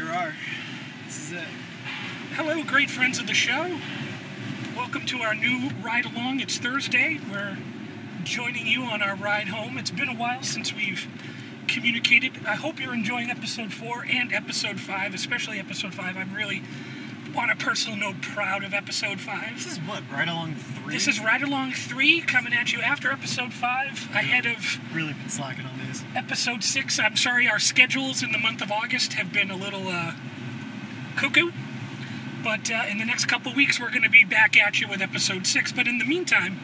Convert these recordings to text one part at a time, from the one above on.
sure are. This is it. Hello, great friends of the show. Welcome to our new ride along. It's Thursday. We're joining you on our ride home. It's been a while since we've communicated. I hope you're enjoying episode four and episode five, especially episode five. I'm really, on a personal note, proud of episode five. This is what, right along three? This is Ride Along 3 coming at you after episode 5, ahead of really been slacking on. Episode 6. I'm sorry, our schedules in the month of August have been a little uh, cuckoo. But uh, in the next couple weeks, we're going to be back at you with episode 6. But in the meantime,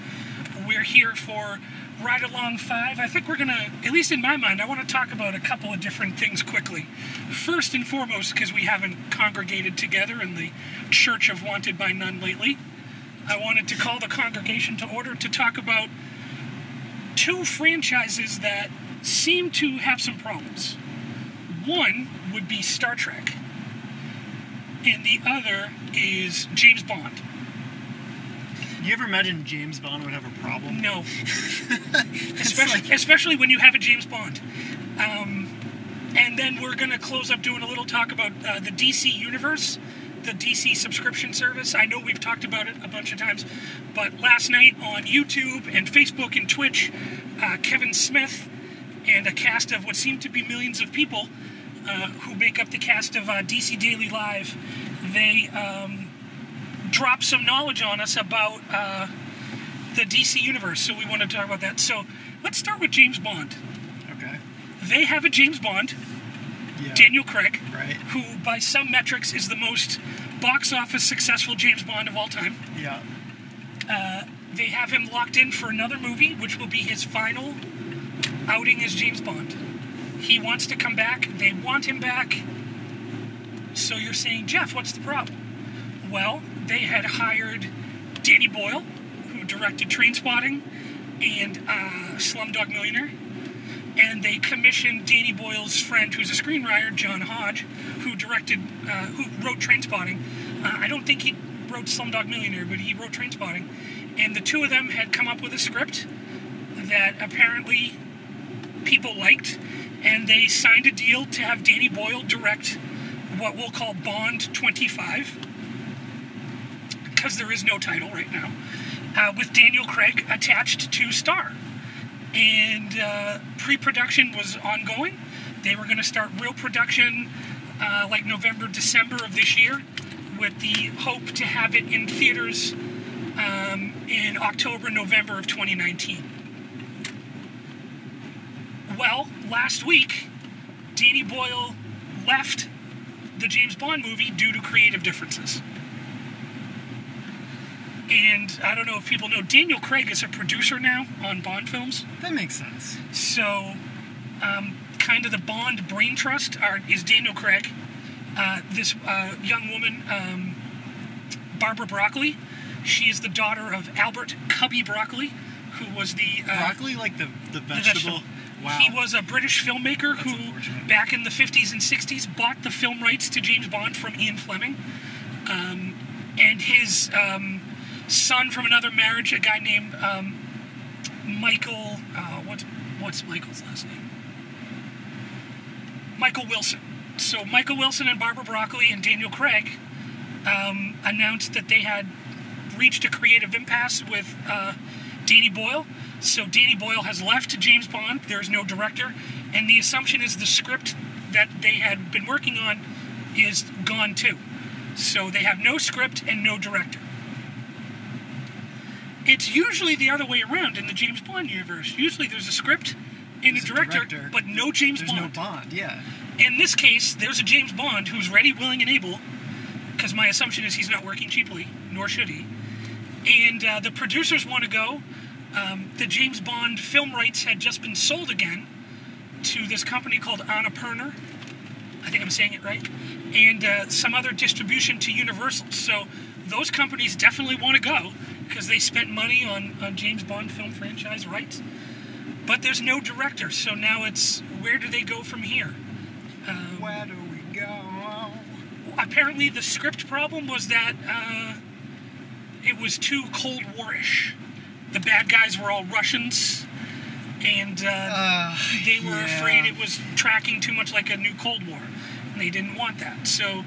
we're here for Ride Along 5. I think we're going to, at least in my mind, I want to talk about a couple of different things quickly. First and foremost, because we haven't congregated together in the Church of Wanted by None lately, I wanted to call the congregation to order to talk about two franchises that seem to have some problems. One would be Star Trek, and the other is James Bond. You ever imagine James Bond would have a problem? No, especially especially when you have a James Bond. Um, and then we're gonna close up doing a little talk about uh, the DC universe, the DC subscription service. I know we've talked about it a bunch of times, but last night on YouTube and Facebook and Twitch, uh, Kevin Smith and a cast of what seem to be millions of people uh, who make up the cast of uh, DC Daily Live, they um, dropped some knowledge on us about. Uh, the DC universe, so we want to talk about that. So let's start with James Bond. Okay. They have a James Bond, Yeah. Daniel Craig, Right. who by some metrics is the most box office successful James Bond of all time. Yeah. They have him locked in for another movie, which will be his final outing as James Bond. He wants to come back. They want him back. So you're saying, Jeff, what's the problem? Well, they had hired Danny Boyle, who directed Trainspotting and uh, Slumdog Millionaire. And they commissioned Danny Boyle's friend, who's a screenwriter, John Hodge, who directed, uh, who wrote Trainspotting. Uh, I don't think he wrote Slumdog Millionaire, but he wrote Trainspotting. And the two of them had come up with a script that apparently people liked, and they signed a deal to have Danny Boyle direct what we'll call Bond 25, because there is no title right now, uh, with Daniel Craig attached to star. And uh, pre production was ongoing. They were going to start real production uh, like November, December of this year, with the hope to have it in theaters um, in October, November of 2019. Well, last week, Danny Boyle left the James Bond movie due to creative differences. And I don't know if people know, Daniel Craig is a producer now on Bond films. That makes sense. So, um, kind of the Bond brain trust are, is Daniel Craig. Uh, this uh, young woman, um, Barbara Broccoli, she is the daughter of Albert Cubby Broccoli, who was the uh, Broccoli, like the, the the vegetable. Wow. He was a British filmmaker who, back in the 50s and 60s, bought the film rights to James Bond from Ian Fleming. Um, and his um, son from another marriage, a guy named um, Michael, uh, what's, what's Michael's last name? Michael Wilson. So Michael Wilson and Barbara Broccoli and Daniel Craig um, announced that they had reached a creative impasse with uh, Danny Boyle. So Danny Boyle has left James Bond. There's no director, and the assumption is the script that they had been working on is gone too. So they have no script and no director. It's usually the other way around in the James Bond universe. Usually there's a script and a There's a director, director. but no James There's Bond. no Bond, yeah. In this case, there's a James Bond who's ready, willing, and able, because my assumption is he's not working cheaply, nor should he. And uh, the producers want to go. Um, the James Bond film rights had just been sold again to this company called Annapurna. I think I'm saying it right. And uh, some other distribution to Universal. So those companies definitely want to go because they spent money on, on James Bond film franchise rights. But there's no director, so now it's where do they go from here? Where do we go? apparently the script problem was that uh, it was too Cold Warish. The bad guys were all Russians, and uh, Uh, they were yeah. afraid it was tracking too much like a new Cold War. and they didn't want that. So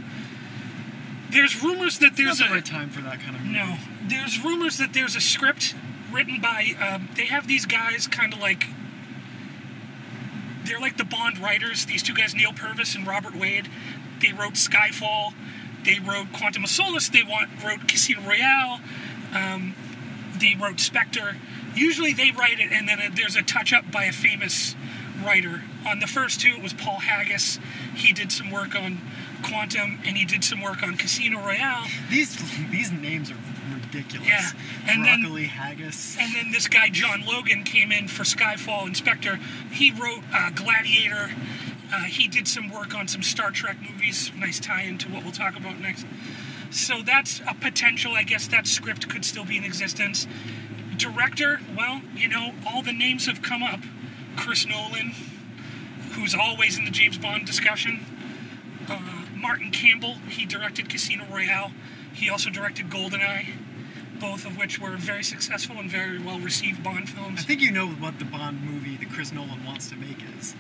there's rumors that Not there's the a right time for that kind of. no. There's rumors that there's a script written by. Um, they have these guys kind of like. They're like the Bond writers. These two guys, Neil Purvis and Robert Wade. They wrote Skyfall. They wrote Quantum of Solace. They want, wrote Casino Royale. Um, they wrote Spectre. Usually they write it, and then there's a touch up by a famous writer. On the first two, it was Paul Haggis. He did some work on Quantum, and he did some work on Casino Royale. These these names are ridiculous. Yeah, and then- haggis. And then this guy John Logan came in for Skyfall and Spectre. He wrote uh, Gladiator. Uh, he did some work on some Star Trek movies. Nice tie-in to what we'll talk about next. So that's a potential. I guess that script could still be in existence. Director, well, you know, all the names have come up. Chris Nolan, who's always in the James Bond discussion. Uh, Martin Campbell, he directed Casino Royale. He also directed GoldenEye, both of which were very successful and very well received Bond films. I think you know what the Bond movie that Chris Nolan wants to make is.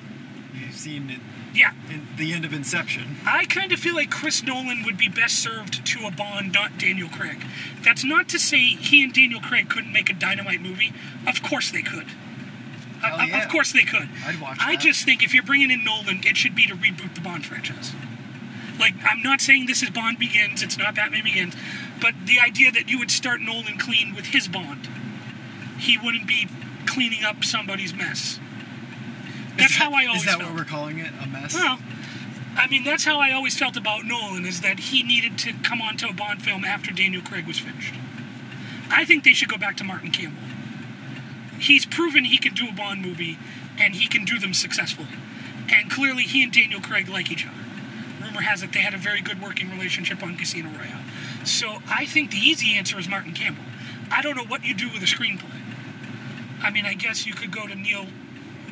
You've seen it Yeah, in the end of Inception. I kind of feel like Chris Nolan would be best served to a Bond, not Daniel Craig. That's not to say he and Daniel Craig couldn't make a dynamite movie. Of course they could. Uh, Hell yeah. Of course they could. I'd watch it. I just think if you're bringing in Nolan, it should be to reboot the Bond franchise. Like, I'm not saying this is Bond Begins, it's not Batman Begins, but the idea that you would start Nolan clean with his Bond, he wouldn't be cleaning up somebody's mess. That's how I always Is that felt. what we're calling it? A mess? Well, I mean, that's how I always felt about Nolan, is that he needed to come onto a Bond film after Daniel Craig was finished. I think they should go back to Martin Campbell. He's proven he can do a Bond movie, and he can do them successfully. And clearly, he and Daniel Craig like each other. Rumor has it they had a very good working relationship on Casino Royale. So I think the easy answer is Martin Campbell. I don't know what you do with a screenplay. I mean, I guess you could go to Neil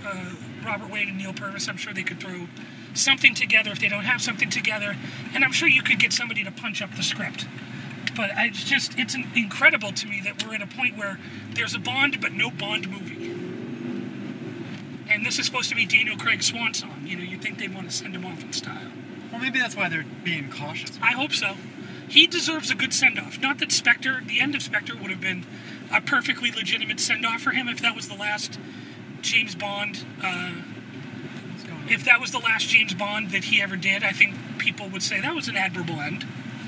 uh, Robert Wade and Neil Purvis. I'm sure they could throw something together if they don't have something together, and I'm sure you could get somebody to punch up the script. But I it's just it's incredible to me that we're at a point where there's a Bond but no Bond movie. And this is supposed to be Daniel Craig's swan song. You know, you'd think they'd want to send him off in style. Well, maybe that's why they're being cautious. I hope so. He deserves a good send off. Not that Spectre, the end of Spectre would have been a perfectly legitimate send off for him if that was the last James Bond. Uh, What's going on? if that was the last James Bond that he ever did, I think people would say that was an admirable end.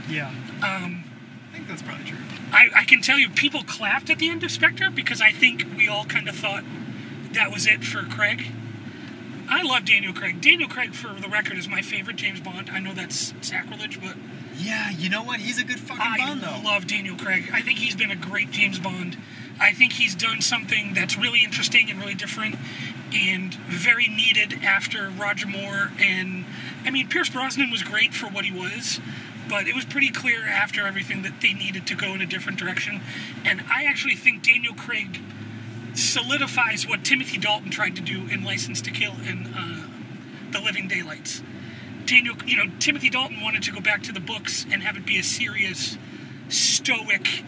Yeah, Um, I think that's probably true. I, I can tell you, people clapped at the end of Spectre because I think we all kind of thought that was it for Craig. I love Daniel Craig. Daniel Craig, for the record, is my favorite James Bond. I know that's sacrilege, but Yeah, you know what? He's a good fucking I Bond, though. I love Daniel Craig. I think he's been a great James Bond. I think he's done something that's really interesting and really different and very needed after Roger Moore. And I mean, Pierce Brosnan was great for what he was, but it was pretty clear after everything that they needed to go in a different direction. And I actually think Daniel Craig solidifies what Timothy Dalton tried to do in License to Kill and uh, The Living Daylights. Daniel, you know, Timothy Dalton wanted to go back to the books and have it be a serious, stoic,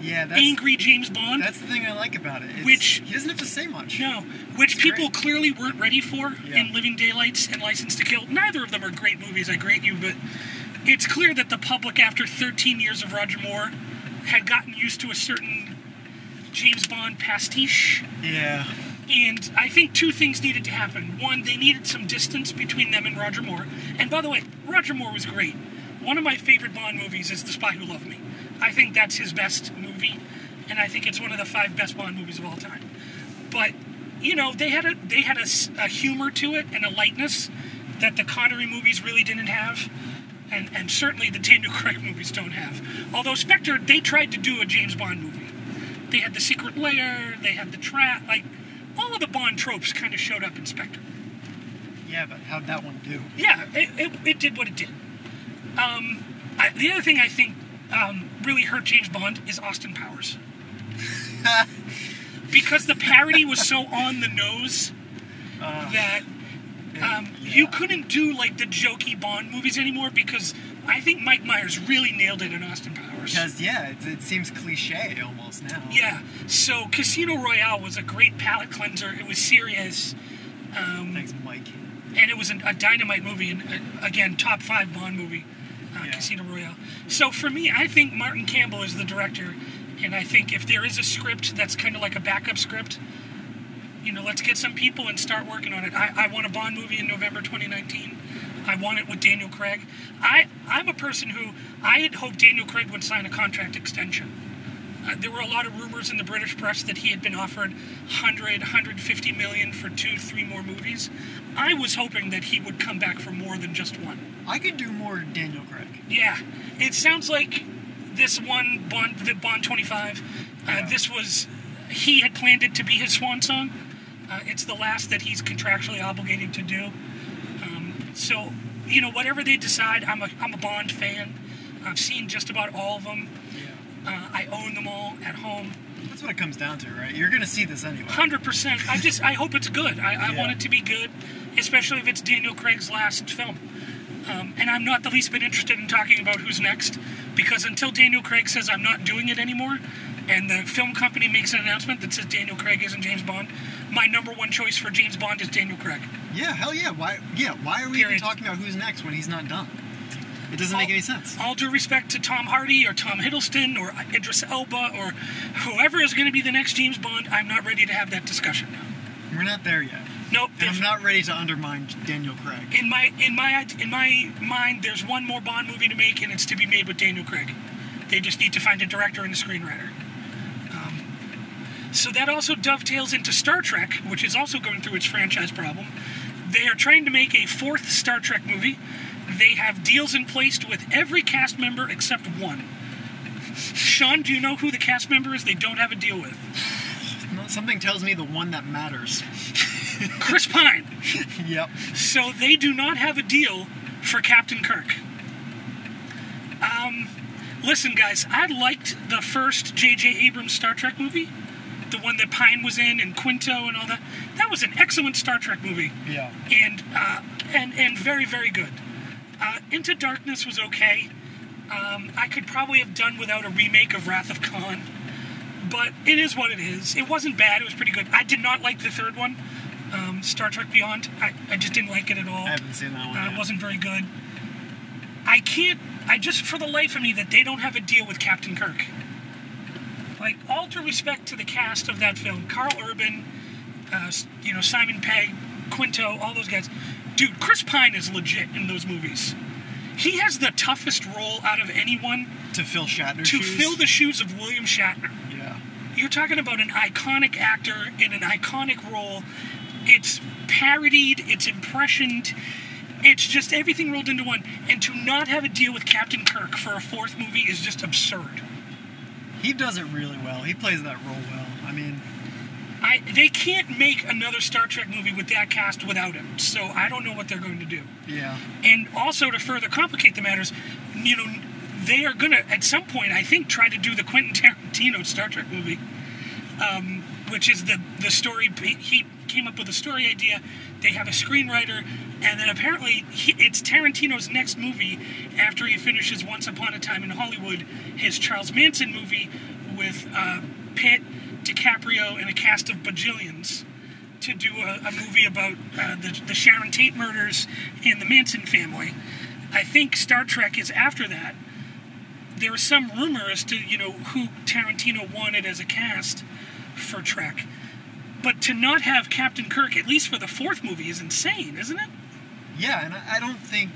Yeah, that's angry James Bond. that's the thing I like about it. It's- Which- he doesn't have to say much. no, which It's people great. clearly weren't ready for Yeah. in Living Daylights and License to Kill. Neither of them are great movies, I grant you, but it's clear that the public, after 13 years of Roger Moore, had gotten used to a certain James Bond pastiche. Yeah, And I think two things needed to happen. One, they needed some distance between them and Roger Moore. And by the way, Roger Moore was great. One of my favorite Bond movies is The Spy Who Loved Me. I think that's his best movie, and I think it's one of the five best Bond movies of all time. But you know, they had a they had a, a humor to it and a lightness that the Connery movies really didn't have. And, and certainly the Daniel Craig movies don't have. Although Spectre, they tried to do a James Bond movie. They had the secret lair, they had the trap, like all of the Bond tropes kind of showed up in Spectre. yeah, but how'd that one do? Yeah, it, it, it did what it did. Um, I, the other thing I think um, really hurt James Bond is Austin Powers. because the parody was so on the nose Uh, that um, yeah. you couldn't do like the jokey Bond movies anymore because I think Mike Myers really nailed it in Austin Powers. Because yeah, it, it seems cliche almost now. Yeah, so Casino Royale was a great palate cleanser. It was serious. Um, Thanks, Mike. and it was an, a dynamite movie, and uh, again, top five Bond movie, uh, Yeah. Casino Royale. So for me, I think Martin Campbell is the director, and I think if there is a script that's kind of like a backup script, you know, let's get some people and start working on it. I, I want a Bond movie in November 2019. I want it with Daniel Craig. I, I'm a person who I had hoped Daniel Craig would sign a contract extension. Uh, there were a lot of rumors in the British press that he had been offered 100, 150 million for two, three more movies. I was hoping that he would come back for more than just one. I could do more Daniel Craig. Yeah, it sounds like this one Bond, the Bond 25. Uh, Yeah. This was he had planned it to be his swan song. Uh, it's the last that he's contractually obligated to do. Um, so, you know, whatever they decide, I'm a I'm a Bond fan. I've seen just about all of them. Uh, I own them all at home. That's what it comes down to, right? You're gonna see this anyway. Hundred percent. I just I hope it's good. I, I Yeah. want it to be good, especially if it's Daniel Craig's last film. Um, and I'm not the least bit interested in talking about who's next, because until Daniel Craig says I'm not doing it anymore, and the film company makes an announcement that says Daniel Craig isn't James Bond, my number one choice for James Bond is Daniel Craig. Yeah, hell yeah. Why? Yeah, why are we even talking about who's next when he's not done? It doesn't make any sense. All due respect to Tom Hardy or Tom Hiddleston or Idris Elba or whoever is going to be the next James Bond, I'm not ready to have that discussion now. We're not there yet, Nope. and I'm not ready to undermine Daniel Craig. in my in my in my mind, there's one more Bond movie to make, and it's to be made with Daniel Craig. They just need to find a director and a screenwriter. Um, so that also dovetails into Star Trek, which is also going through its franchise problem. They are trying to make a fourth Star Trek movie. They have deals in place with every cast member except one. Sean, do you know who the cast member is they don't have a deal with? Something tells me the one that matters. Chris Pine. yep. So they do not have a deal for Captain Kirk. Um, listen, guys, I liked the first J.J. Abrams Star Trek movie, the one that Pine was in and Quinto and all that. That was an excellent Star Trek movie, Yeah. and uh, and and very very good. Uh, Into Darkness was okay. Um, I could probably have done without a remake of Wrath of Khan, but it is what it is. It wasn't bad. It was pretty good. I did not like the third one, um, Star Trek Beyond. I, I just didn't like it at all. I haven't seen that one. Uh, it wasn't very good. I can't. I just, for the life of me, that they don't have a deal with Captain Kirk. Like all due respect to the cast of that film, Karl Urban, uh, you know Simon Pegg, Quinto, all those guys. Dude, Chris Pine is legit in those movies. He has the toughest role out of anyone to fill Shatner to shoes. fill the shoes of William Shatner. Yeah. You're talking about an iconic actor in an iconic role. It's parodied, it's impressioned, it's just everything rolled into one. And to not have a deal with Captain Kirk for a fourth movie is just absurd. He does it really well. He plays that role well. I mean, I they can't make another Star Trek movie with that cast without him. So I don't know what they're going to do. yeah. And also to further complicate the matters, you know, they are gonna at some point, I think, try to do the Quentin Tarantino Star Trek movie, um, which is the the story. He came up with a story idea. They have a screenwriter, and then apparently he, it's Tarantino's next movie after he finishes Once Upon a Time in Hollywood, his Charles Manson movie with uh, Pitt, DiCaprio, and a cast of bajillions to do a, a movie about uh, the, the Sharon Tate murders and the Manson family. I think Star Trek is after that. There was some rumor as to you know who Tarantino wanted as a cast for Trek, but to not have Captain Kirk at least for the fourth movie is insane, isn't it? Yeah, and I, don't think,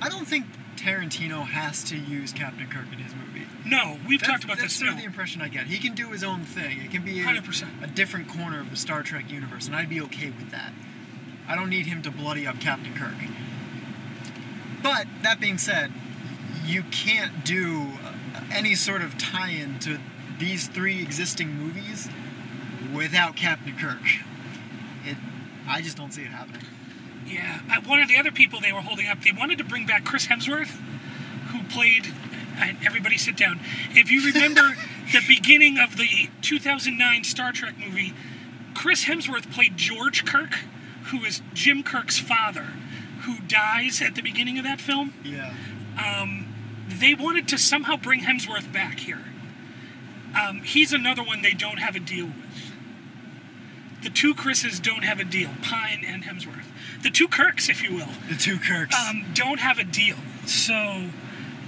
I don't think Tarantino has to use Captain Kirk in his movie. No, we've That's- talked about that's this. sort No, of the impression I get. He can do his own thing. It can be a, 100%. a different corner of the Star Trek universe, and I'd be okay with that. I don't need him to bloody up Captain Kirk. But that being said, you can't do uh, any sort of tie-in to these three existing movies without Captain Kirk. It, I just don't see it happening. Yeah, one of the other people they were holding up, they wanted to bring back Chris Hemsworth, who played. And everybody sit down. If you remember the beginning of the 2009 Star Trek movie, Chris Hemsworth played George Kirk, who is Jim Kirk's father, who dies at the beginning of that film. Yeah. Um, they wanted to somehow bring Hemsworth back here. Um, he's another one they don't have a deal with. The two Chris's don't have a deal. Pine and Hemsworth. The two Kirks, if you will, The two Kirks. um, don't have a deal. So,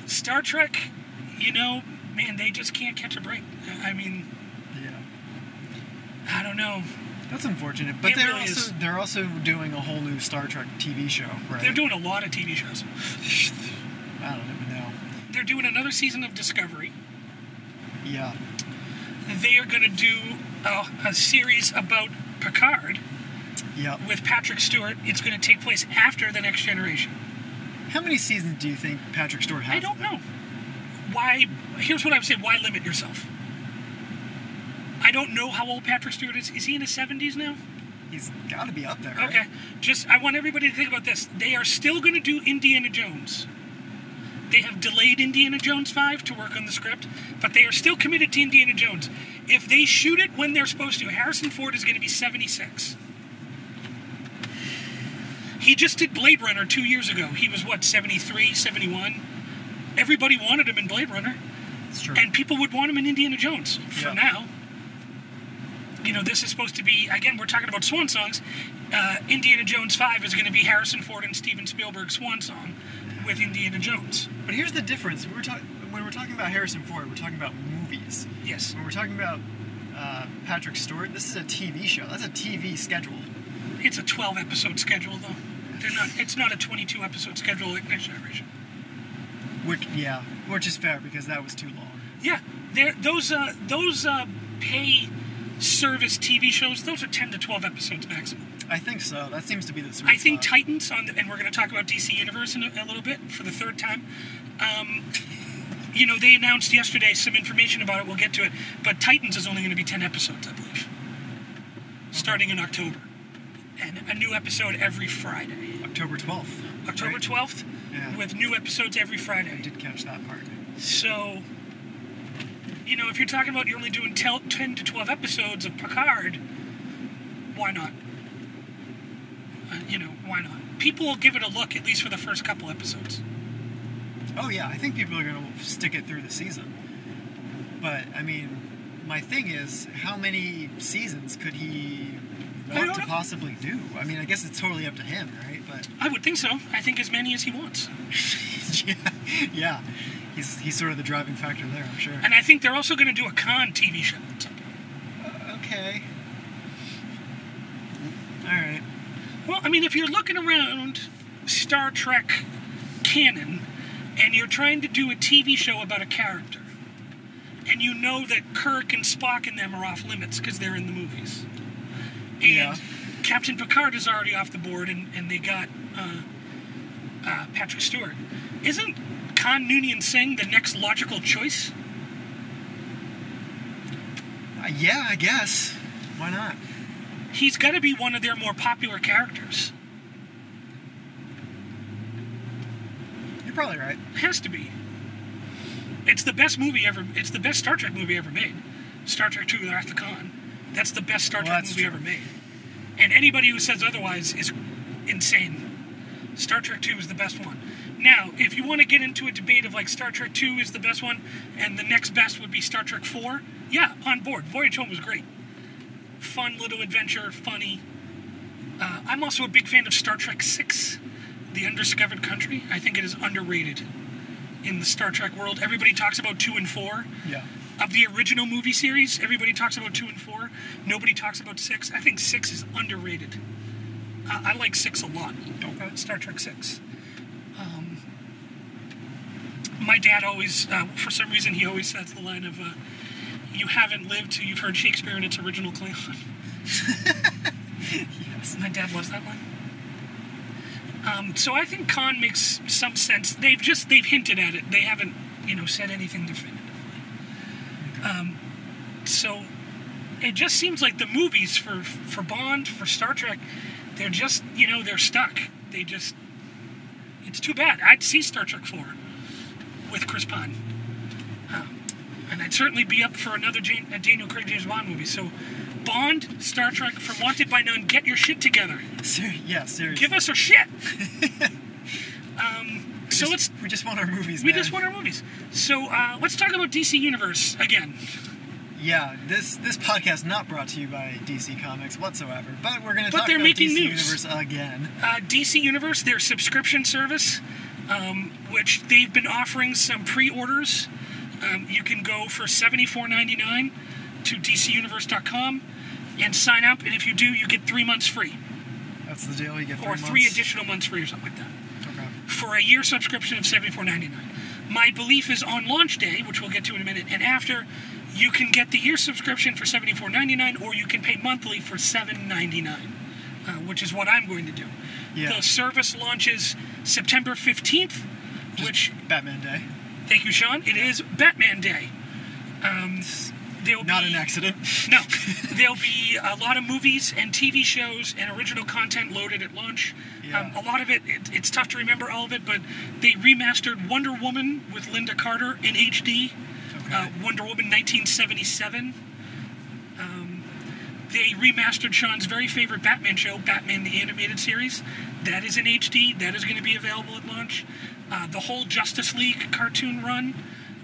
Star Trek, you know, man, they just can't catch a break. I mean, yeah. I don't know. That's unfortunate. But It they're really also is. they're also doing a whole new Star Trek TV show, right? They're doing a lot of TV shows. I don't even know. They're doing another season of Discovery. Yeah. They are going to do a, a series about Picard Yeah. with Patrick Stewart. It's going to take place after The Next Generation. How many seasons do you think Patrick Stewart has? I don't know. Why? Here's what I would say why limit yourself? I don't know how old Patrick Stewart is. Is he in his 70s now? He's got to be up there. right? Okay. Just, I want everybody to think about this. They are still going to do Indiana Jones. They have delayed Indiana Jones 5 to work on the script, but they are still committed to Indiana Jones. If they shoot it when they're supposed to, Harrison Ford is going to be 76. He just did Blade Runner two years ago. He was, what, 73, 71? Everybody wanted him in Blade Runner, and people would want him in Indiana Jones for Yeah. now. You know, this is supposed to be, again, we're talking about swan songs. Uh, Indiana Jones 5 is going to be Harrison Ford and Steven Spielberg's swan song with Indiana Jones. but here's the difference. We're talking when we're talking about Harrison Ford, we're talking about movies. Yes. When we're talking about uh, Patrick Stewart, this is a TV show. That's a TV schedule. It's a 12 episode schedule, though. They're not. It's not a 22 episode schedule like Next Generation. Which yeah, which is fair because that was too long. Yeah, they're, those uh, those uh, pay service TV shows. Those are 10 to 12 episodes maximum. I think so. That seems to be the sweet I think spot. Titans on, the, and we're going to talk about DC Universe in a, a little bit for the third time. Um, you know, they announced yesterday some information about it. We'll get to it, but Titans is only going to be 10 episodes, I believe, starting in October, and a new episode every Friday. October 12th. October right? 12th, Yeah. with new episodes every Friday. I did catch that part. So, you know, if you're talking about you're only doing 10 to 12 episodes of Picard, why not? Uh, you know, why not? People will give it a look, at least for the first couple episodes. Oh yeah, I think people are gonna stick it through the season. But I mean, my thing is, how many seasons could he want to possibly do? I mean, I guess it's totally up to him, right? But I would think so. I think as many as he wants. yeah, yeah, he's he's sort of the driving factor there, I'm sure. And I think they're also going to do a Khan TV show. at some point. Okay. All right. Well, I mean, if you're looking around Star Trek canon and you're trying to do a TV show about a character, and you know that Kirk and Spock and them are off limits because they're in the movies, and Yeah. Captain Picard is already off the board, and, and they got uh, uh, Patrick Stewart, isn't Khan Noonien Singh the next logical choice? Uh, yeah, I guess. Why not? He's got to be one of their more popular characters. You're probably right. Has to be. It's the best movie ever. It's the best Star Trek movie ever made. Star Trek II: Wrath of Khan. That's the best Star Well, Trek movie true. ever made. And anybody who says otherwise is insane. Star Trek 2 is the best one. Now, if you want to get into a debate of like Star Trek 2 is the best one, and the next best would be Star Trek 4, yeah, on board. Voyage Home was great. Fun little adventure, funny. Uh, I'm also a big fan of Star Trek 6, The Undiscovered Country. I think it is underrated in the Star Trek world. Everybody talks about two and four. Yeah. Of the original movie series, everybody talks about two and four. Nobody talks about six. I think six is underrated. Uh, I like six a lot. Okay. Star Trek six. Um, my dad always, uh, for some reason, he always says the line of, uh, "You haven't lived till you've heard Shakespeare in its original Klingon." Yes. My dad loves that one. Um, so I think Khan makes some sense. They've just they've hinted at it. They haven't, you know, said anything definitively. Um, so it just seems like the movies for for Bond, for Star Trek, they're just you know they're stuck. They just it's too bad. I'd see Star Trek four with Chris Pine. Um, and I'd certainly be up for another Jane, Daniel Craig James Bond movie. So, Bond, Star Trek, from Wanted by None, get your shit together. Ser- yeah, seriously. Give us our shit. um, We so just, let's. We just want our movies. We man. just want our movies. So uh, let's talk about DC Universe again. yeah, this this podcast not brought to you by DC Comics whatsoever, but we're going to talk they're about making DC news. Universe again. uh, DC Universe, their subscription service, um, which they've been offering some pre-orders. Um, you can go for $74.99 to DCUniverse.com and sign up, and if you do, you get three months free, That's the deal. You get three or months. three additional months free, or something like that. For a year subscription of $74.99. My belief is on launch day, which we'll get to in a minute, and after, you can get the year subscription for $74.99 or you can pay monthly for $7.99, uh, which is what I'm going to do. Yeah. The service launches September 15th, which, Batman Day. thank you, Sean, it is Batman Day. Um, there'll Not be, an accident. no, there'll be a lot of movies and TV shows and original content loaded at launch. Yeah. Um, a lot of it, it, it's tough to remember all of it, but they remastered Wonder Woman with Lynda Carter in HD. Uh, Wonder Woman 1977. Um, they remastered Sean's very favorite Batman show, Batman the Animated Series. That is in HD. That is going to be available at launch. Uh, the whole Justice League cartoon run.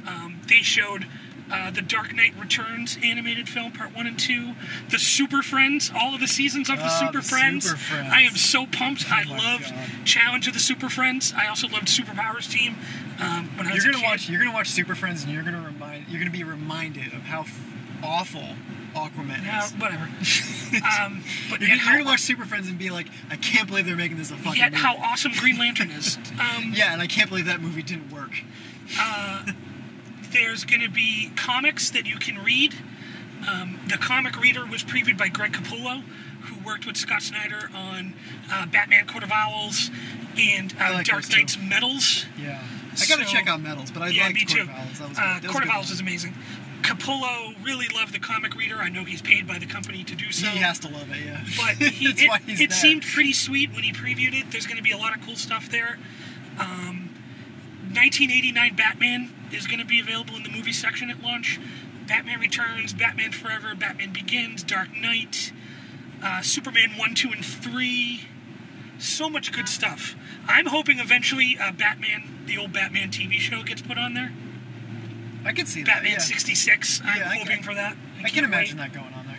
Um, they showed uh, the Dark Knight Returns animated film, part one and two. The Super Friends, all of the seasons of the Ah, Super, the Friends. Super Friends. I am so pumped. I loved God. Challenge of the Super Friends. I also loved Superpowers Team um, when I was You're gonna watch. You're gonna watch Super Friends, and you're gonna remind. You're gonna be reminded of how f- awful Aquaman is. whatever. um, but You're, you're gonna watch Super Friends and be like, I can't believe they're making this a fucking. yet movie. how awesome Green Lantern is. Um, Yeah, and I can't believe that movie didn't work. There's going to be comics that you can read. Um, the comic reader was previewed by Greg Capullo, who worked with Scott Snyder on uh, Batman Court of Owls and uh, like Dark. Knight's Metals. Yeah, I gotta So- check out Metals, but I yeah, liked me Court too. of Owls. That was, uh. That was Court of Owls one. is amazing. Capullo really loved the comic reader. I know he's paid by the company to do so. He has to love it, yeah. but he, That's it, why he's it seemed pretty sweet when he previewed it. There's going to be a lot of cool stuff there. Um, 1989 Batman is going to be available in the movie section at launch. Batman Returns, Batman Forever, Batman Begins, Dark Knight, uh, Superman 1, 2, and 3. So much good stuff. I'm hoping eventually uh, Batman, the old Batman TV show, gets put on there. I can see that. Batman yeah. 66. I'm Yeah, hoping can- for that. I can't wait. imagine that going on there.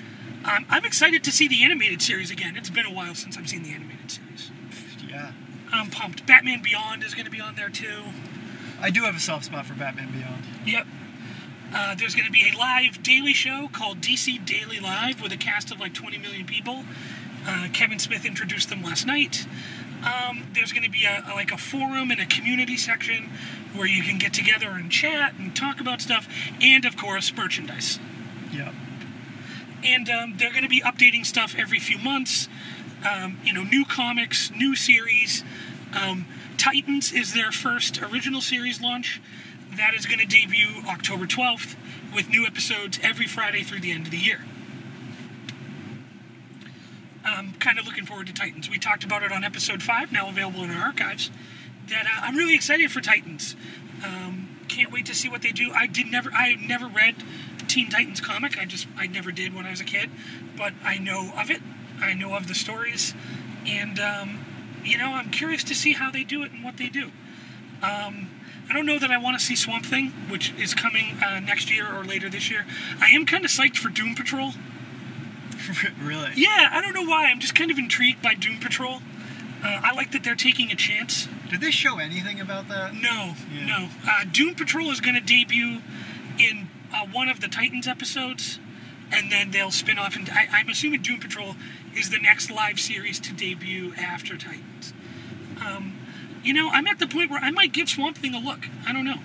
Um, I'm excited to see the animated series again. It's been a while since I've seen the animated series. Yeah, I'm pumped. Batman Beyond is going to be on there too. I do have a soft spot for Batman Beyond. Yep. Uh, there's going to be a live daily show called DC Daily Live with a cast of like 20 million people. Uh, Kevin Smith introduced them last night. Um, there's going to be a, a- like a forum and a community section where you can get together and chat and talk about stuff, and of course merchandise. Yep. and um, they're going to be updating stuff every few months. Um, you know, new comics, new series. Titans is their first original series launch. That is going to debut October 12th with new episodes every Friday through the end of the year. I'm kind of looking forward to Titans. We talked about it on episode 5, now available in our archives. That uh, I'm really excited for Titans. Um, can't wait to see what they do. I did never, I never read Teen Titans comic. I just, I never did when I was a kid, but I know of it. I know of the stories, and um, you know, I'm curious to see how they do it and what they do. Um, I don't know that I want to see Swamp Thing, which is coming uh, next year or later this year. I am kind of psyched for Doom Patrol. really? Yeah, I don't know why. I'm just kind of intrigued by Doom Patrol. Uh, I like that they're taking a chance. Did they show anything about that? No, Yeah. no. Uh, Doom Patrol is going to debut in uh, one of the Titans episodes, and then they'll spin off. And I, I'm assuming Doom Patrol is the next live series to debut after Titans. Um, you know, I'm at the point where I might give Swamp Thing a look. I don't know.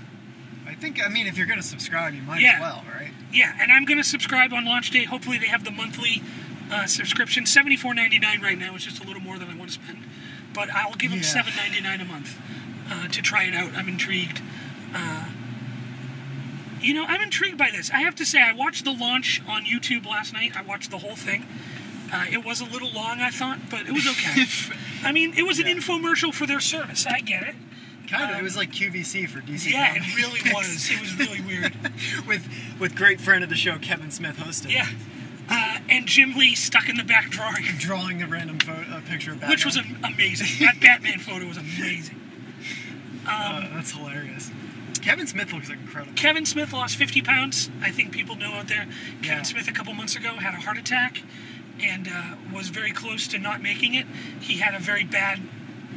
I think. I mean, if you're gonna subscribe, you might Yeah. as well, right? Yeah, and I'm going to subscribe on launch day. Hopefully, they have the monthly uh, subscription. Seventy four ninety nine right now. is just a little more than I want to spend, but I'll give them Yeah. seven ninety nine a month uh, to try it out. I'm intrigued. Uh, you know, I'm intrigued by this. I have to say, I watched the launch on YouTube last night. I watched the whole thing. Uh, it was a little long, I thought, but it was okay. I mean, it was an infomercial for their service. I get it. Kind of. it was like QVC for DC. Yeah, it really was. It was really weird. with with great friend of the show Kevin Smith hosting. Yeah. Uh, and Jim Lee stuck in the back drawing. Drawing the random photo, uh, picture of Batman. which was amazing. That Batman photo was amazing. Uh, that's hilarious. Kevin Smith looks incredible. Kevin Smith lost 50 pounds. I think people know out there. Kevin Yeah. Smith a couple months ago had a heart attack and uh, was very close to not making it. He had a very bad,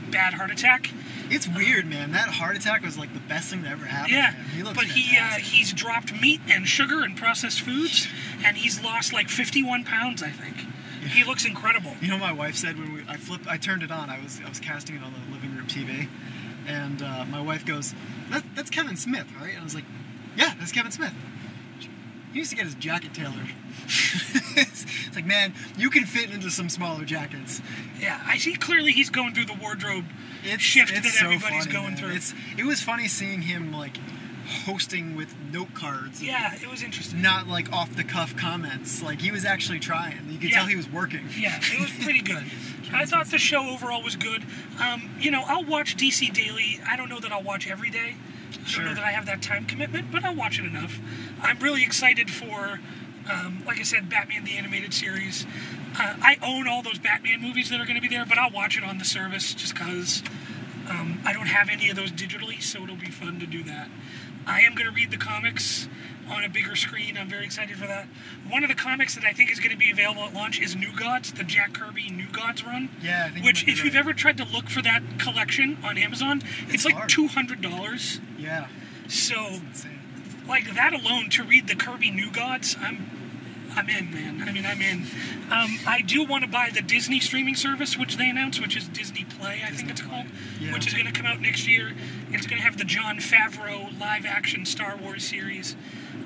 bad heart attack. It's weird, man. That heart attack was like the best thing that ever happened. Yeah, he but he uh, he's dropped meat and sugar and processed foods, and he's lost like 51 pounds. I think. He looks incredible. You know, my wife said when we I flipped, I turned it on. I was I was casting it on the living room TV, and uh, my wife goes, that, "That's Kevin Smith, right?" And I was like, "Yeah, that's Kevin Smith." He used to get his jacket tailored. it's like, man, you can fit into some smaller jackets. Yeah, I see clearly he's going through the wardrobe It's, shift it's that so everybody's funny, going man. through. It's it was funny seeing him like hosting with note cards. yeah, it was interesting. Not like off the cuff comments. Like he was actually trying. You could Yeah. tell he was working. Yeah, it was pretty good. I thought the show overall was good. Um, you know, I'll watch DC Daily. I don't know that I'll watch every day. I don't Sure. know that I have that time commitment, but I'll watch it enough. I'm really excited for, um, like I said, Batman the Animated Series. Uh, I own all those Batman movies that are going to be there, but I'll watch it on the service just because um, I don't have any of those digitally, so it'll be fun to do that. I am going to read the comics on a bigger screen. I'm very excited for that. One of the comics that I think is going to be available at launch is New Gods, the Jack Kirby New Gods run. Yeah, I think Which, if you've ever tried to look for that collection on Amazon, it's, It's like two hundred dollars. Yeah. So, like that alone to read the Kirby New Gods, I'm I'm in, man. I mean, I'm in. Um, I do want to buy the Disney streaming service, which they announced, which is Disney Play, I think it's called, Yeah. which is going to come out next year. It's going to have the Jon Favreau live-action Star Wars series.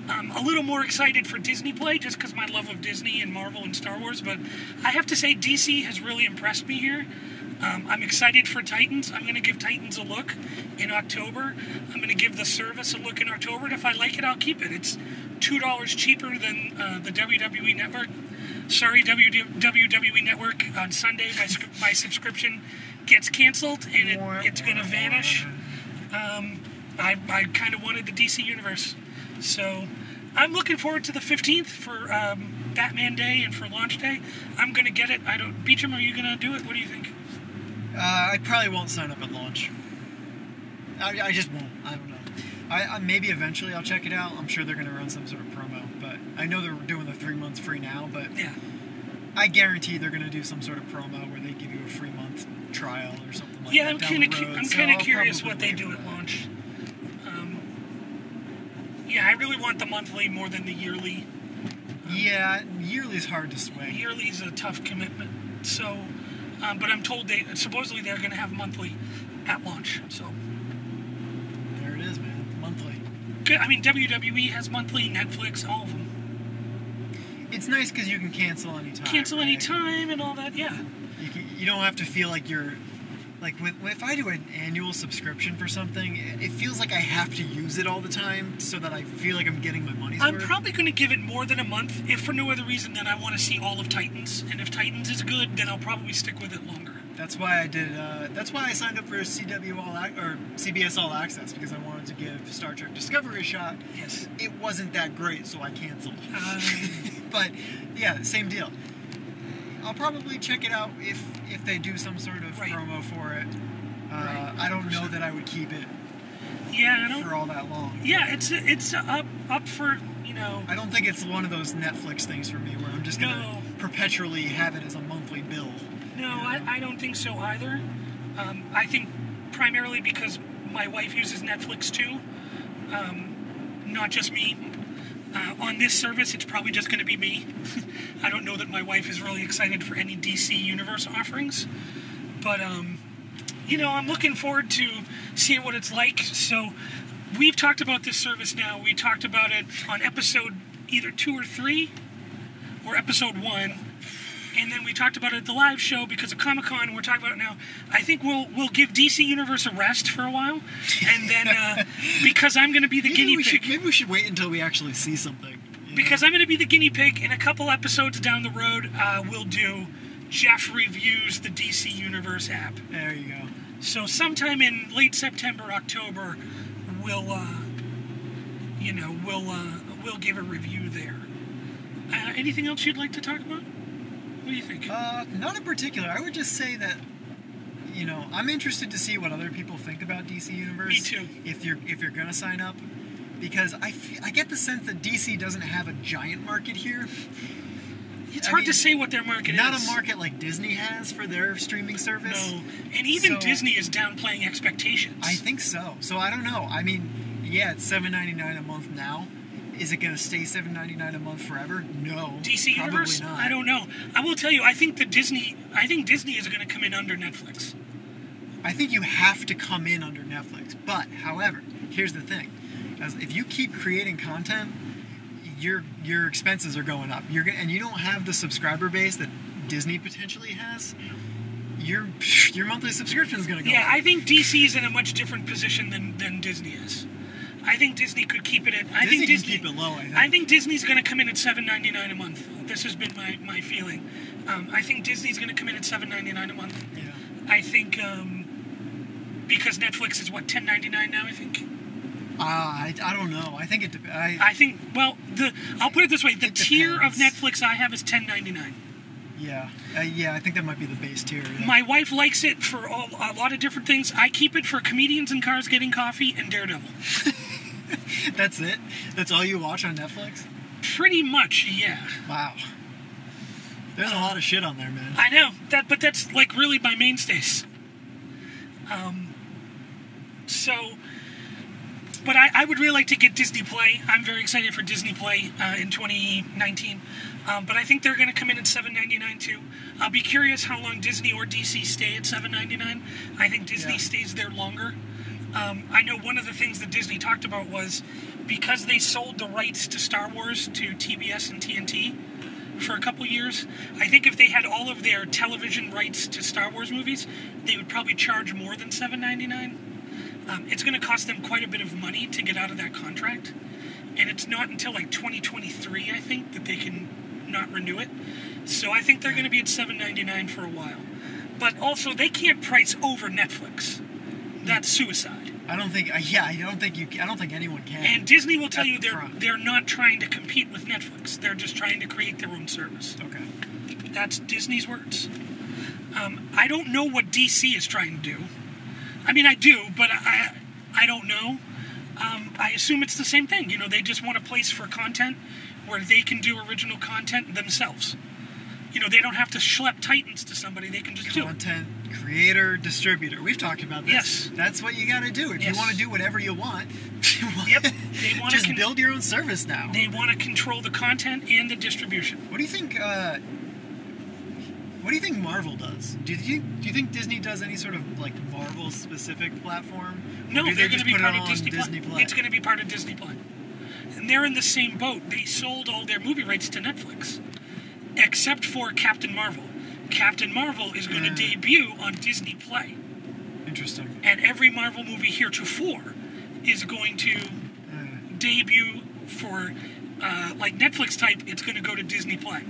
I'm a little more excited for Disney Play just because my love of Disney and Marvel and Star Wars, but I have to say DC has really impressed me here. Um, I'm excited for Titans. I'm going to give Titans a look in October. I'm going to give the service a look in October, and if I like it, I'll keep it. It's two dollars cheaper than uh, the WWE Network. Sorry, WWE Network. On Sunday, my my subscription gets canceled, and it, it's going to vanish. Um, I, I kind of wanted the DC universe, so I'm looking forward to the 15th for um, Batman Day and for launch day. I'm going to get it. I don't. Beecham, are you going to do it? What do you think? Uh, I probably won't sign up at launch. I, I just won't. I don't know. I, I maybe eventually I'll check it out. I'm sure they're going to run some sort of promo, but I know they're doing the three months free now. But Yeah. I guarantee they're going to do some sort of promo where they give you a free month trial or something like yeah, that. I'm kind of cu- I'm so kind of curious what they do at that. launch. Um, yeah, I really want the monthly more than the yearly. Yeah, yearly is hard to sway. Yearly is a tough commitment. So, um, but I'm told they supposedly they're going to have monthly at launch. So, There it is, man. Monthly. good. I mean, WWE has monthly, Netflix, all of them. It's nice because you can cancel anytime. Cancel right? anytime and all that. Yeah. You, can, you don't have to feel like you're like with if I do an annual subscription for something, it feels like I have to use it all the time so that I feel like I'm getting my money's I'm worth. probably going to give it more than a month, if for no other reason than I want to see all of Titans. And if Titans is good, then I'll probably stick with it longer. That's why I did. Uh, that's why I signed up for CW All Ac- or CBS All Access because I wanted to give Star Trek Discovery a shot. Yes. It wasn't that great, so I canceled. Um, but yeah, same deal. I'll probably check it out if if they do some sort of Right. promo for it. Uh, Right, I don't know that I would keep it yeah, I don't. for all that long. Yeah, it's it's up up for you know. I don't think it's one of those Netflix things for me where I'm just gonna No. perpetually have it as a monthly. No, I, I don't think so either. Um, I think primarily because my wife uses Netflix too, um, not just me. Uh, on this service, it's probably just going to be me. I don't know that my wife is really excited for any DC Universe offerings, but um, you know, I'm looking forward to seeing what it's like. So, we've talked about this service now. We talked about it on episode either two or three, or episode one and then we talked about it at the live show because of Comic Con. We're talking about it now. I think we'll we'll give DC Universe a rest for a while, and then uh, because I'm going to be the Maybe guinea we pig. should maybe we should wait until we actually see something. Because I'm going to be the guinea pig. In a couple episodes down the road, uh, we'll do Jeff reviews the DC Universe app. there you go. So sometime in late September, October, we'll uh, you know we'll uh, we'll give a review there. Uh, anything else you'd like to talk about? What do you think? Uh, not in particular. I would just say that you know, I'm interested to see what other people think about DC Universe. Me too. If you're if you're gonna sign up, because I I get the sense that DC doesn't have a giant market here. It's I hard mean, to say what their market Not is. Not a market like Disney has for their streaming service. No, and even So- Disney is downplaying expectations. I think so. So I don't know. I mean, yeah, it's seven ninety nine a month now. Is it gonna stay seven ninety nine a month forever? No. DC probably Universe? Not. I don't know. I will tell you, I think the Disney, I think Disney is going to come in under Netflix. I think you have to come in under Netflix. But, however, here's the thing: as if you keep creating content, your your expenses are going up. You're and you don't have the subscriber base that Disney potentially has. Your your monthly subscription is going to go Yeah, up. I think DC is in a much different position than, than Disney is. I think Disney could keep it at. I Disney think Disney keep it low, I think. I think Disney's going to come in at seven ninety nine a month. This has been my, my feeling. Um, I think Disney's going to come in at seven ninety nine a month. yeah. I think um, because Netflix is what ten ninety nine now. I think. Uh, I, I don't know. I think it. dep- I, I think. Well, the I'll put it this way: the tier of. Netflix I have is ten ninety nine. yeah. Uh, yeah. I think that might be the base tier. yeah. My wife likes it for all, a lot of different things. I keep it for comedians in cars getting coffee and Daredevil. That's it. That's all you watch on Netflix. Pretty much, yeah. Wow. There's a lot of shit on there, man. I know that, but that's like really my mainstays. Um, so, but I, I would really like to get Disney Play. I'm very excited for Disney Play uh, in 2019. Um, but I think they're going to come in at 7.99 too. I'll be curious how long Disney or DC stay at 7.99. I think Disney Yeah. stays there longer. Um, I know one of the things that Disney talked about was because they sold the rights to Star Wars to TBS and TNT for a couple years. I think if they had all of their television rights to Star Wars movies, they would probably charge more than seven ninety nine. Um, it's going to cost them quite a bit of money to get out of that contract, and it's not until like 2023, I think, that they can not renew it. So I think they're going to be at seven ninety nine for a while. But also, they can't price over Netflix. That's suicide. I don't think. Uh, yeah, I don't think you. I don't think anyone can. And Disney will tell you they're front. they're not trying to compete with Netflix. They're just trying to create their own service. okay. That's Disney's words. Um, I don't know what DC is trying to do. I mean, I do, but I, I don't know. Um, I assume it's the same thing. You know, they just want a place for content where they can do original content themselves. You know, they don't have to schlep Titans to somebody. They can just do it. Creator distributor. We've talked about this. Yes. That's what you got to do if Yes. you want to do whatever you want. Yep. They wanna Just con- build your own service now. They want to control the content and the distribution. What do you think? Uh, what do you think Marvel does? Do you do you think Disney does any sort of like Marvel specific platform? No, they they're going to be part of Disney, Disney. It's going to be part of Disney Plus. And they're in the same boat. They sold all their movie rights to Netflix, except for Captain Marvel. Captain Marvel is going Yeah. to debut on Disney Play, Interesting. and every Marvel movie heretofore is going to debut for uh, like Netflix type. It's going to go to Disney Play,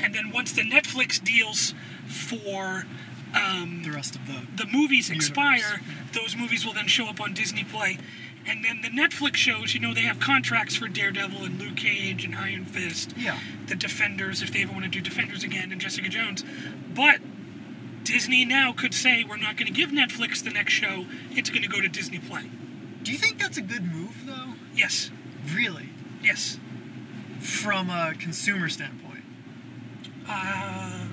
and then once the Netflix deals for um, the rest of the the movies Universe. expire, those movies will then show up on Disney Play. And then the Netflix shows, you know, they have contracts for Daredevil and Luke Cage and Iron Fist, yeah. the Defenders, if they ever want to do Defenders again, and Jessica Jones. But Disney now could say, we're not going to give Netflix the next show, it's going to go to Disney Play. Do you think that's a good move though? Yes, Really, yes. from a consumer standpoint, Uh,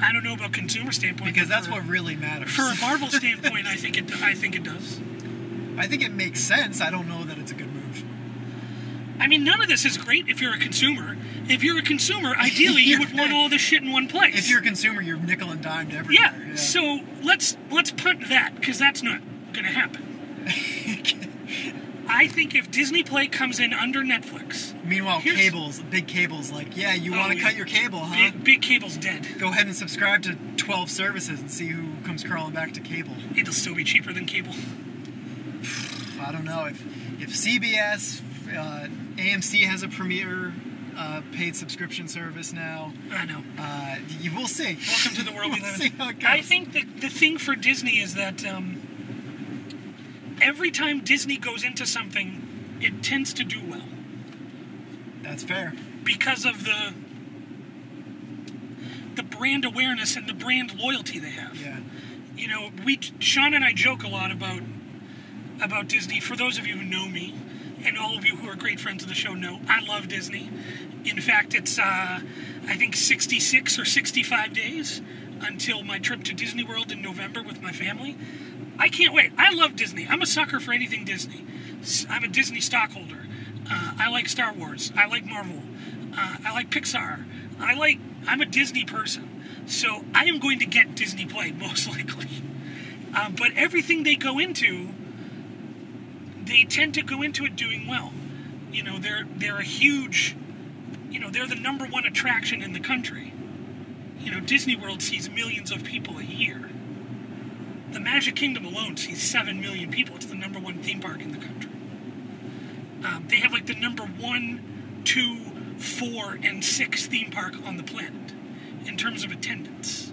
I don't know about consumer standpoint. because that's for, what really matters. For a Marvel standpoint, I think it. I think it does. I think it makes sense. I don't know that it's a good move. I mean, none of this is great if you're a consumer. If you're a consumer, ideally you would want all this shit in one place. If you're a consumer, you're nickel and dimed everywhere. yeah. So let's let's punt that because that's not going to happen. I think if Disney Play comes in under Netflix, Meanwhile, cables, big cables, like, yeah, you Oh, want to yeah. cut your cable, huh? big, big cable's dead. Go ahead and subscribe to 12 services and see who comes crawling back to cable. It'll still be cheaper than cable. I don't know if if CBS, uh, AMC has a premier uh, paid subscription service now. I know. Uh, you will see. Welcome to the world we live see in. how it I think that the thing for Disney is that um, every time Disney goes into something, it tends to do well. that's fair. because of the the brand awareness and the brand loyalty they have. Yeah. you know, we Sean and I joke a lot about about Disney. For those of you who know me, and all of you who are great friends of the show know, I love Disney. In fact, it's uh, I think 66 or 65 days until my trip to Disney World in November with my family. I can't wait. I love Disney. I'm a sucker for anything Disney. I'm a Disney stockholder. Uh, I like Star Wars. I like Marvel. Uh, I like Pixar. I like. I'm a Disney person, so I am going to get Disney Play most likely. Uh, but everything they go into, they tend to go into it doing well. You know, they're they're a huge. You know, they're the number one attraction in the country. You know, Disney World sees millions of people a year. The Magic Kingdom alone sees 7 million people. It's the number one theme park in the country. Um, they have like the number one, two, four, and six theme park on the planet in terms of attendance.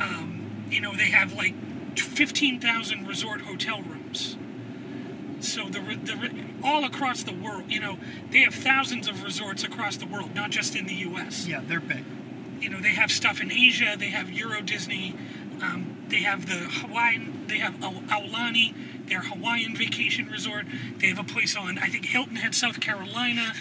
Um, you know, they have like 15,000 resort hotel rooms. So the, the all across the world, you know, they have thousands of resorts across the world, not just in the U.S Yeah, they're big. you know they have stuff in Asia. They have Euro Disney. Um, they have the Hawaiian. They have Au- Aulani, their Hawaiian vacation resort. They have a place on I think Hilton Head, South Carolina,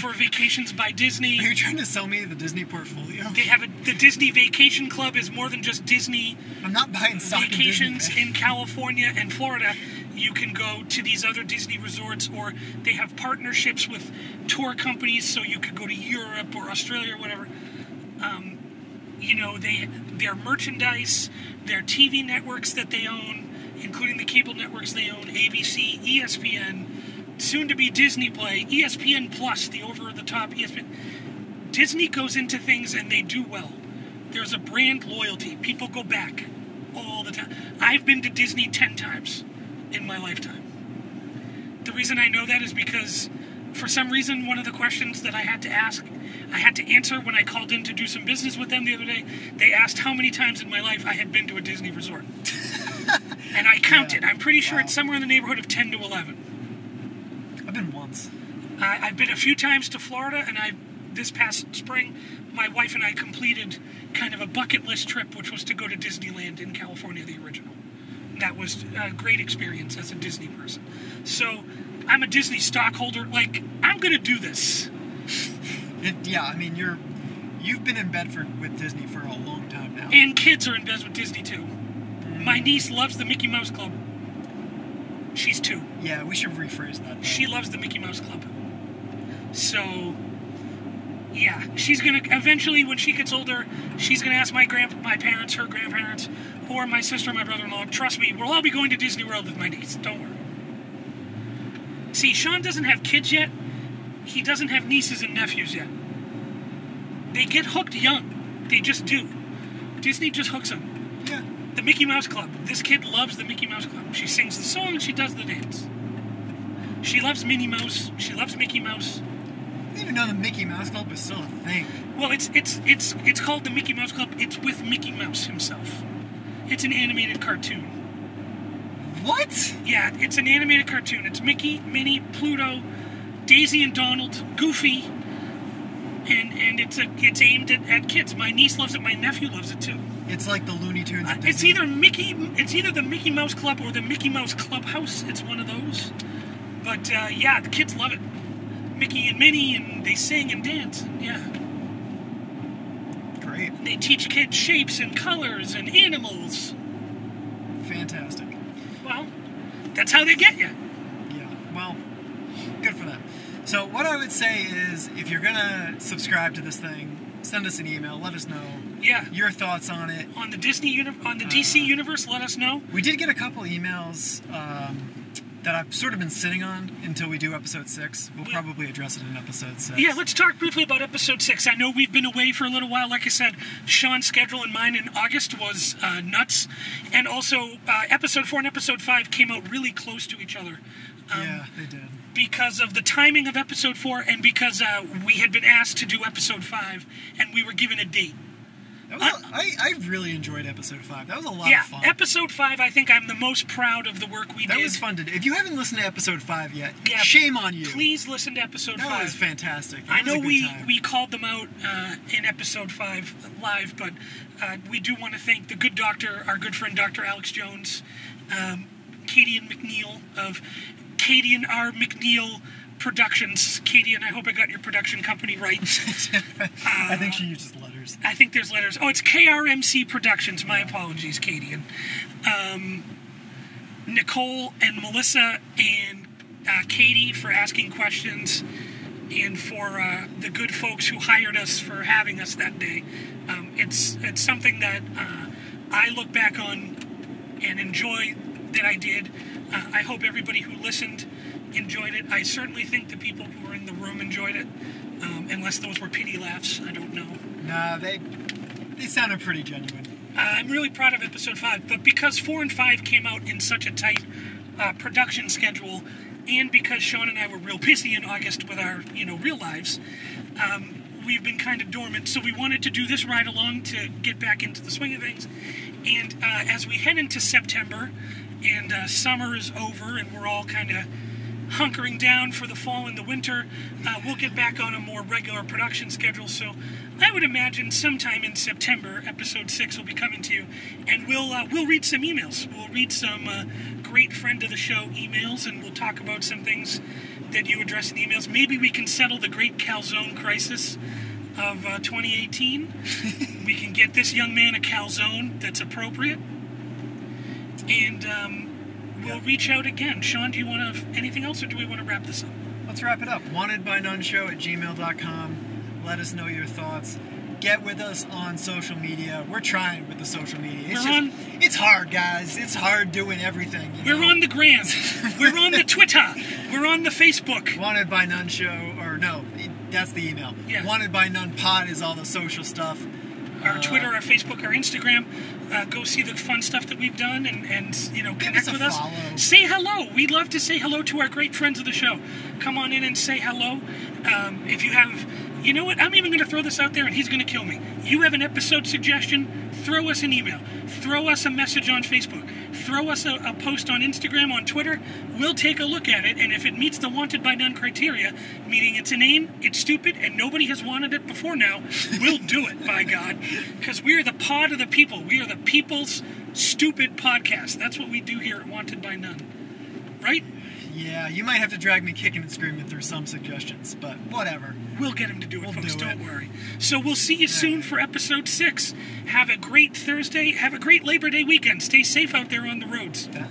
for vacations by Disney. Are you trying to sell me the Disney portfolio? They have a, the Disney Vacation Club is more than just Disney I'm not buying stock in vacations Disney. in California and Florida. You can go to these other Disney resorts, or they have partnerships with tour companies, so you could go to Europe or Australia or whatever. Um, you know, they their merchandise, their TV networks that they own, including the cable networks they own, ABC, ESPN, soon to be Disney Play, ESPN Plus, the over-the-top E ESPN. Disney goes into things and they do well. There's a brand loyalty. People go back all the time. I've been to Disney 10 times in my lifetime. The reason I know that is because for some reason one of the questions that I had to ask, I had to answer when I called in to do some business with them the other day. They asked how many times in my life I had been to a Disney resort. and I counted. I'm pretty sure Wow. it's somewhere in the neighborhood of 10 to 11. I've been once. I, I've been a few times to Florida, and I this past spring, my wife and I completed kind of a bucket list trip, which was to go to Disneyland in California, the original. That was a great experience as a Disney person. So I'm a Disney stockholder. Like I'm gonna do this. It, yeah, I mean you're you've been in Bedford with Disney for a long time now. And kids are in bed with Disney too. My niece loves the Mickey Mouse Club. She's two. yeah, we should rephrase that. though. She loves the Mickey Mouse Club. So, yeah, she's gonna eventually, when she gets older, she's gonna ask my grand, my parents, her grandparents, or my sister, my brother-in-law. Trust me, we'll all be going to Disney World with my niece. Don't worry. See, Sean doesn't have kids yet. He doesn't have nieces and nephews yet. They get hooked young. They just do. Disney just hooks them. yeah. The Mickey Mouse Club. This kid loves the Mickey Mouse Club. She sings the song she does the dance. She loves Minnie Mouse. She loves Mickey Mouse. Didn't even know the Mickey Mouse Club was still a thing. Well, it's it's it's it's called the Mickey Mouse Club. It's with Mickey Mouse himself. It's an animated cartoon. What? Yeah, it's an animated cartoon. It's Mickey, Minnie, Pluto, Daisy and Donald, Goofy, and and it's a it's aimed at, at kids. My niece loves it. My nephew loves it too. It's like the Looney Tunes. Uh, it's either Mickey, it's either the Mickey Mouse Club or the Mickey Mouse Clubhouse. It's one of those. But uh, yeah, the kids love it. Mickey and Minnie, and they sing and dance. And Yeah, great, they teach kids shapes and colors and animals. fantastic. Well, that's how they get you. Yeah, well, good for them. So, what I would say is if you're gonna subscribe to this thing, send us an email, let us know Yeah. your thoughts on it. On the Disney uni- on the DC Uh, universe, let us know. We did get a couple emails um, that I've sort of been sitting on until we do episode six. We'll probably address it in episode six. Yeah, let's talk briefly about episode six. I know we've been away for a little while. Like I said, Sean's schedule and mine in August was uh, nuts, and also uh, episode four and episode five came out really close to each other. Um, yeah, they did. because of the timing of episode four and because uh, we had been asked to do episode five and we were given a date. That was I, I really enjoyed episode five. That was a lot yeah, of fun. episode five. I think I'm the most proud of the work we that did. That was fun to do. If you haven't listened to episode five yet, Yeah, shame on you. Please listen to episode That five. was fantastic. It I was know we, time. we called them out uh, in episode five live, but uh, we do want to thank the good doctor, our good friend Dr. Alex Jones, um, Katie and McNeil of Katie and R. McNeil Productions. Katie, and I hope I got your production company right. I think she uses letters. I think there's letters. Oh, it's KRMC Productions. My apologies, Katie. And um, Nicole and Melissa and uh, Katie for asking questions, and for uh, the good folks who hired us for having us that day. Um, it's it's something that uh, I look back on and enjoy that I did. Uh, I hope everybody who listened enjoyed it. I certainly think the people who were in the room enjoyed it, um, unless those were pity laughs. I don't know. Nah, they they sounded pretty genuine. Uh, I'm really proud of episode five, but because four and five came out in such a tight uh, production schedule, and because Sean and I were real busy in August with our you know real lives, um, we've been kind of dormant. So we wanted to do this ride along to get back into the swing of things. And uh, as we head into September, and uh, summer is over, and we're all kind of hunkering down for the fall and the winter, uh, we'll get back on a more regular production schedule. So I would imagine sometime in September, episode six will be coming to you, and we'll uh, we'll read some emails. We'll read some uh, great friend of the show emails, and we'll talk about some things that you address in emails. Maybe we can settle the great calzone crisis of uh, 2018. we can get this young man a calzone that's appropriate, and. Um, We'll reach out again. Sean, do you want to anything else, or do we want to wrap this up? Let's wrap it up. Wanted by none show at gmail.com. Let us know your thoughts. Get with us on social media. We're trying with the social media. It's We're just, on- It's hard, guys. It's hard doing everything. We're know? on the gram. We're on the Twitter. We're on the Facebook. Wanted by None Show, or no, that's the email. Yeah. Wanted by None Pod is all the social stuff. Our Uh, Twitter, our Facebook, our Instagram. Uh, go see the fun stuff that we've done, and, and you know connect us with us. follow. Say hello. We'd love to say hello to our great friends of the show. Come on in and say hello. Um, if you have, you know what? I'm even going to throw this out there, and he's going to kill me. You have an episode suggestion? Throw us an email. Throw us a message on Facebook. Throw us a, a post on Instagram, on Twitter. We'll take a look at it, and if it meets the wanted by none criteria, meaning it's inane, it's stupid, and nobody has wanted it before now, we'll do it, by God. Because we are the pod of the people. We are the people's stupid podcast. That's what we do here at Wanted by None. Right? Yeah, you might have to drag me kicking and screaming through some suggestions, but whatever. We'll get him to do it, We'll folks. do Don't worry. So we'll see you soon for episode six. Have a great Thursday. Have a great Labor Day weekend. Stay safe out there on the roads. Ah.